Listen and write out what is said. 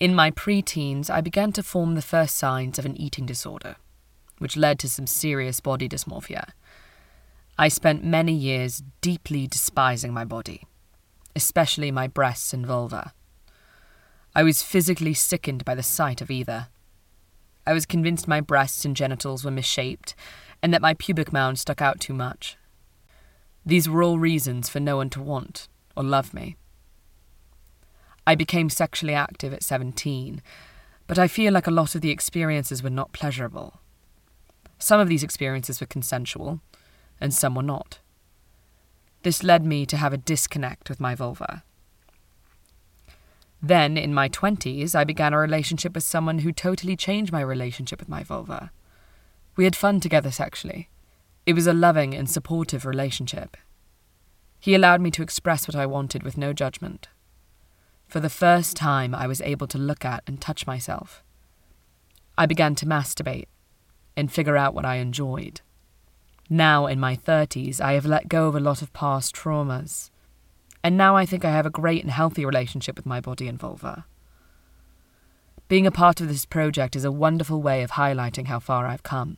In my preteens, I began to form the first signs of an eating disorder, which led to some serious body dysmorphia. I spent many years deeply despising my body, especially my breasts and vulva. I was physically sickened by the sight of either. I was convinced my breasts and genitals were misshaped, and that my pubic mound stuck out too much. These were all reasons for no one to want or love me. I became sexually active at 17, but I feel like a lot of the experiences were not pleasurable. Some of these experiences were consensual, and some were not. This led me to have a disconnect with my vulva. Then, in my 20s, I began a relationship with someone who totally changed my relationship with my vulva. We had fun together sexually. It was a loving and supportive relationship. He allowed me to express what I wanted with no judgment. For the first time, I was able to look at and touch myself. I began to masturbate and figure out what I enjoyed. Now, in my 30s, I have let go of a lot of past traumas and now I think I have a great and healthy relationship with my body and vulva. Being a part of this project is a wonderful way of highlighting how far I've come.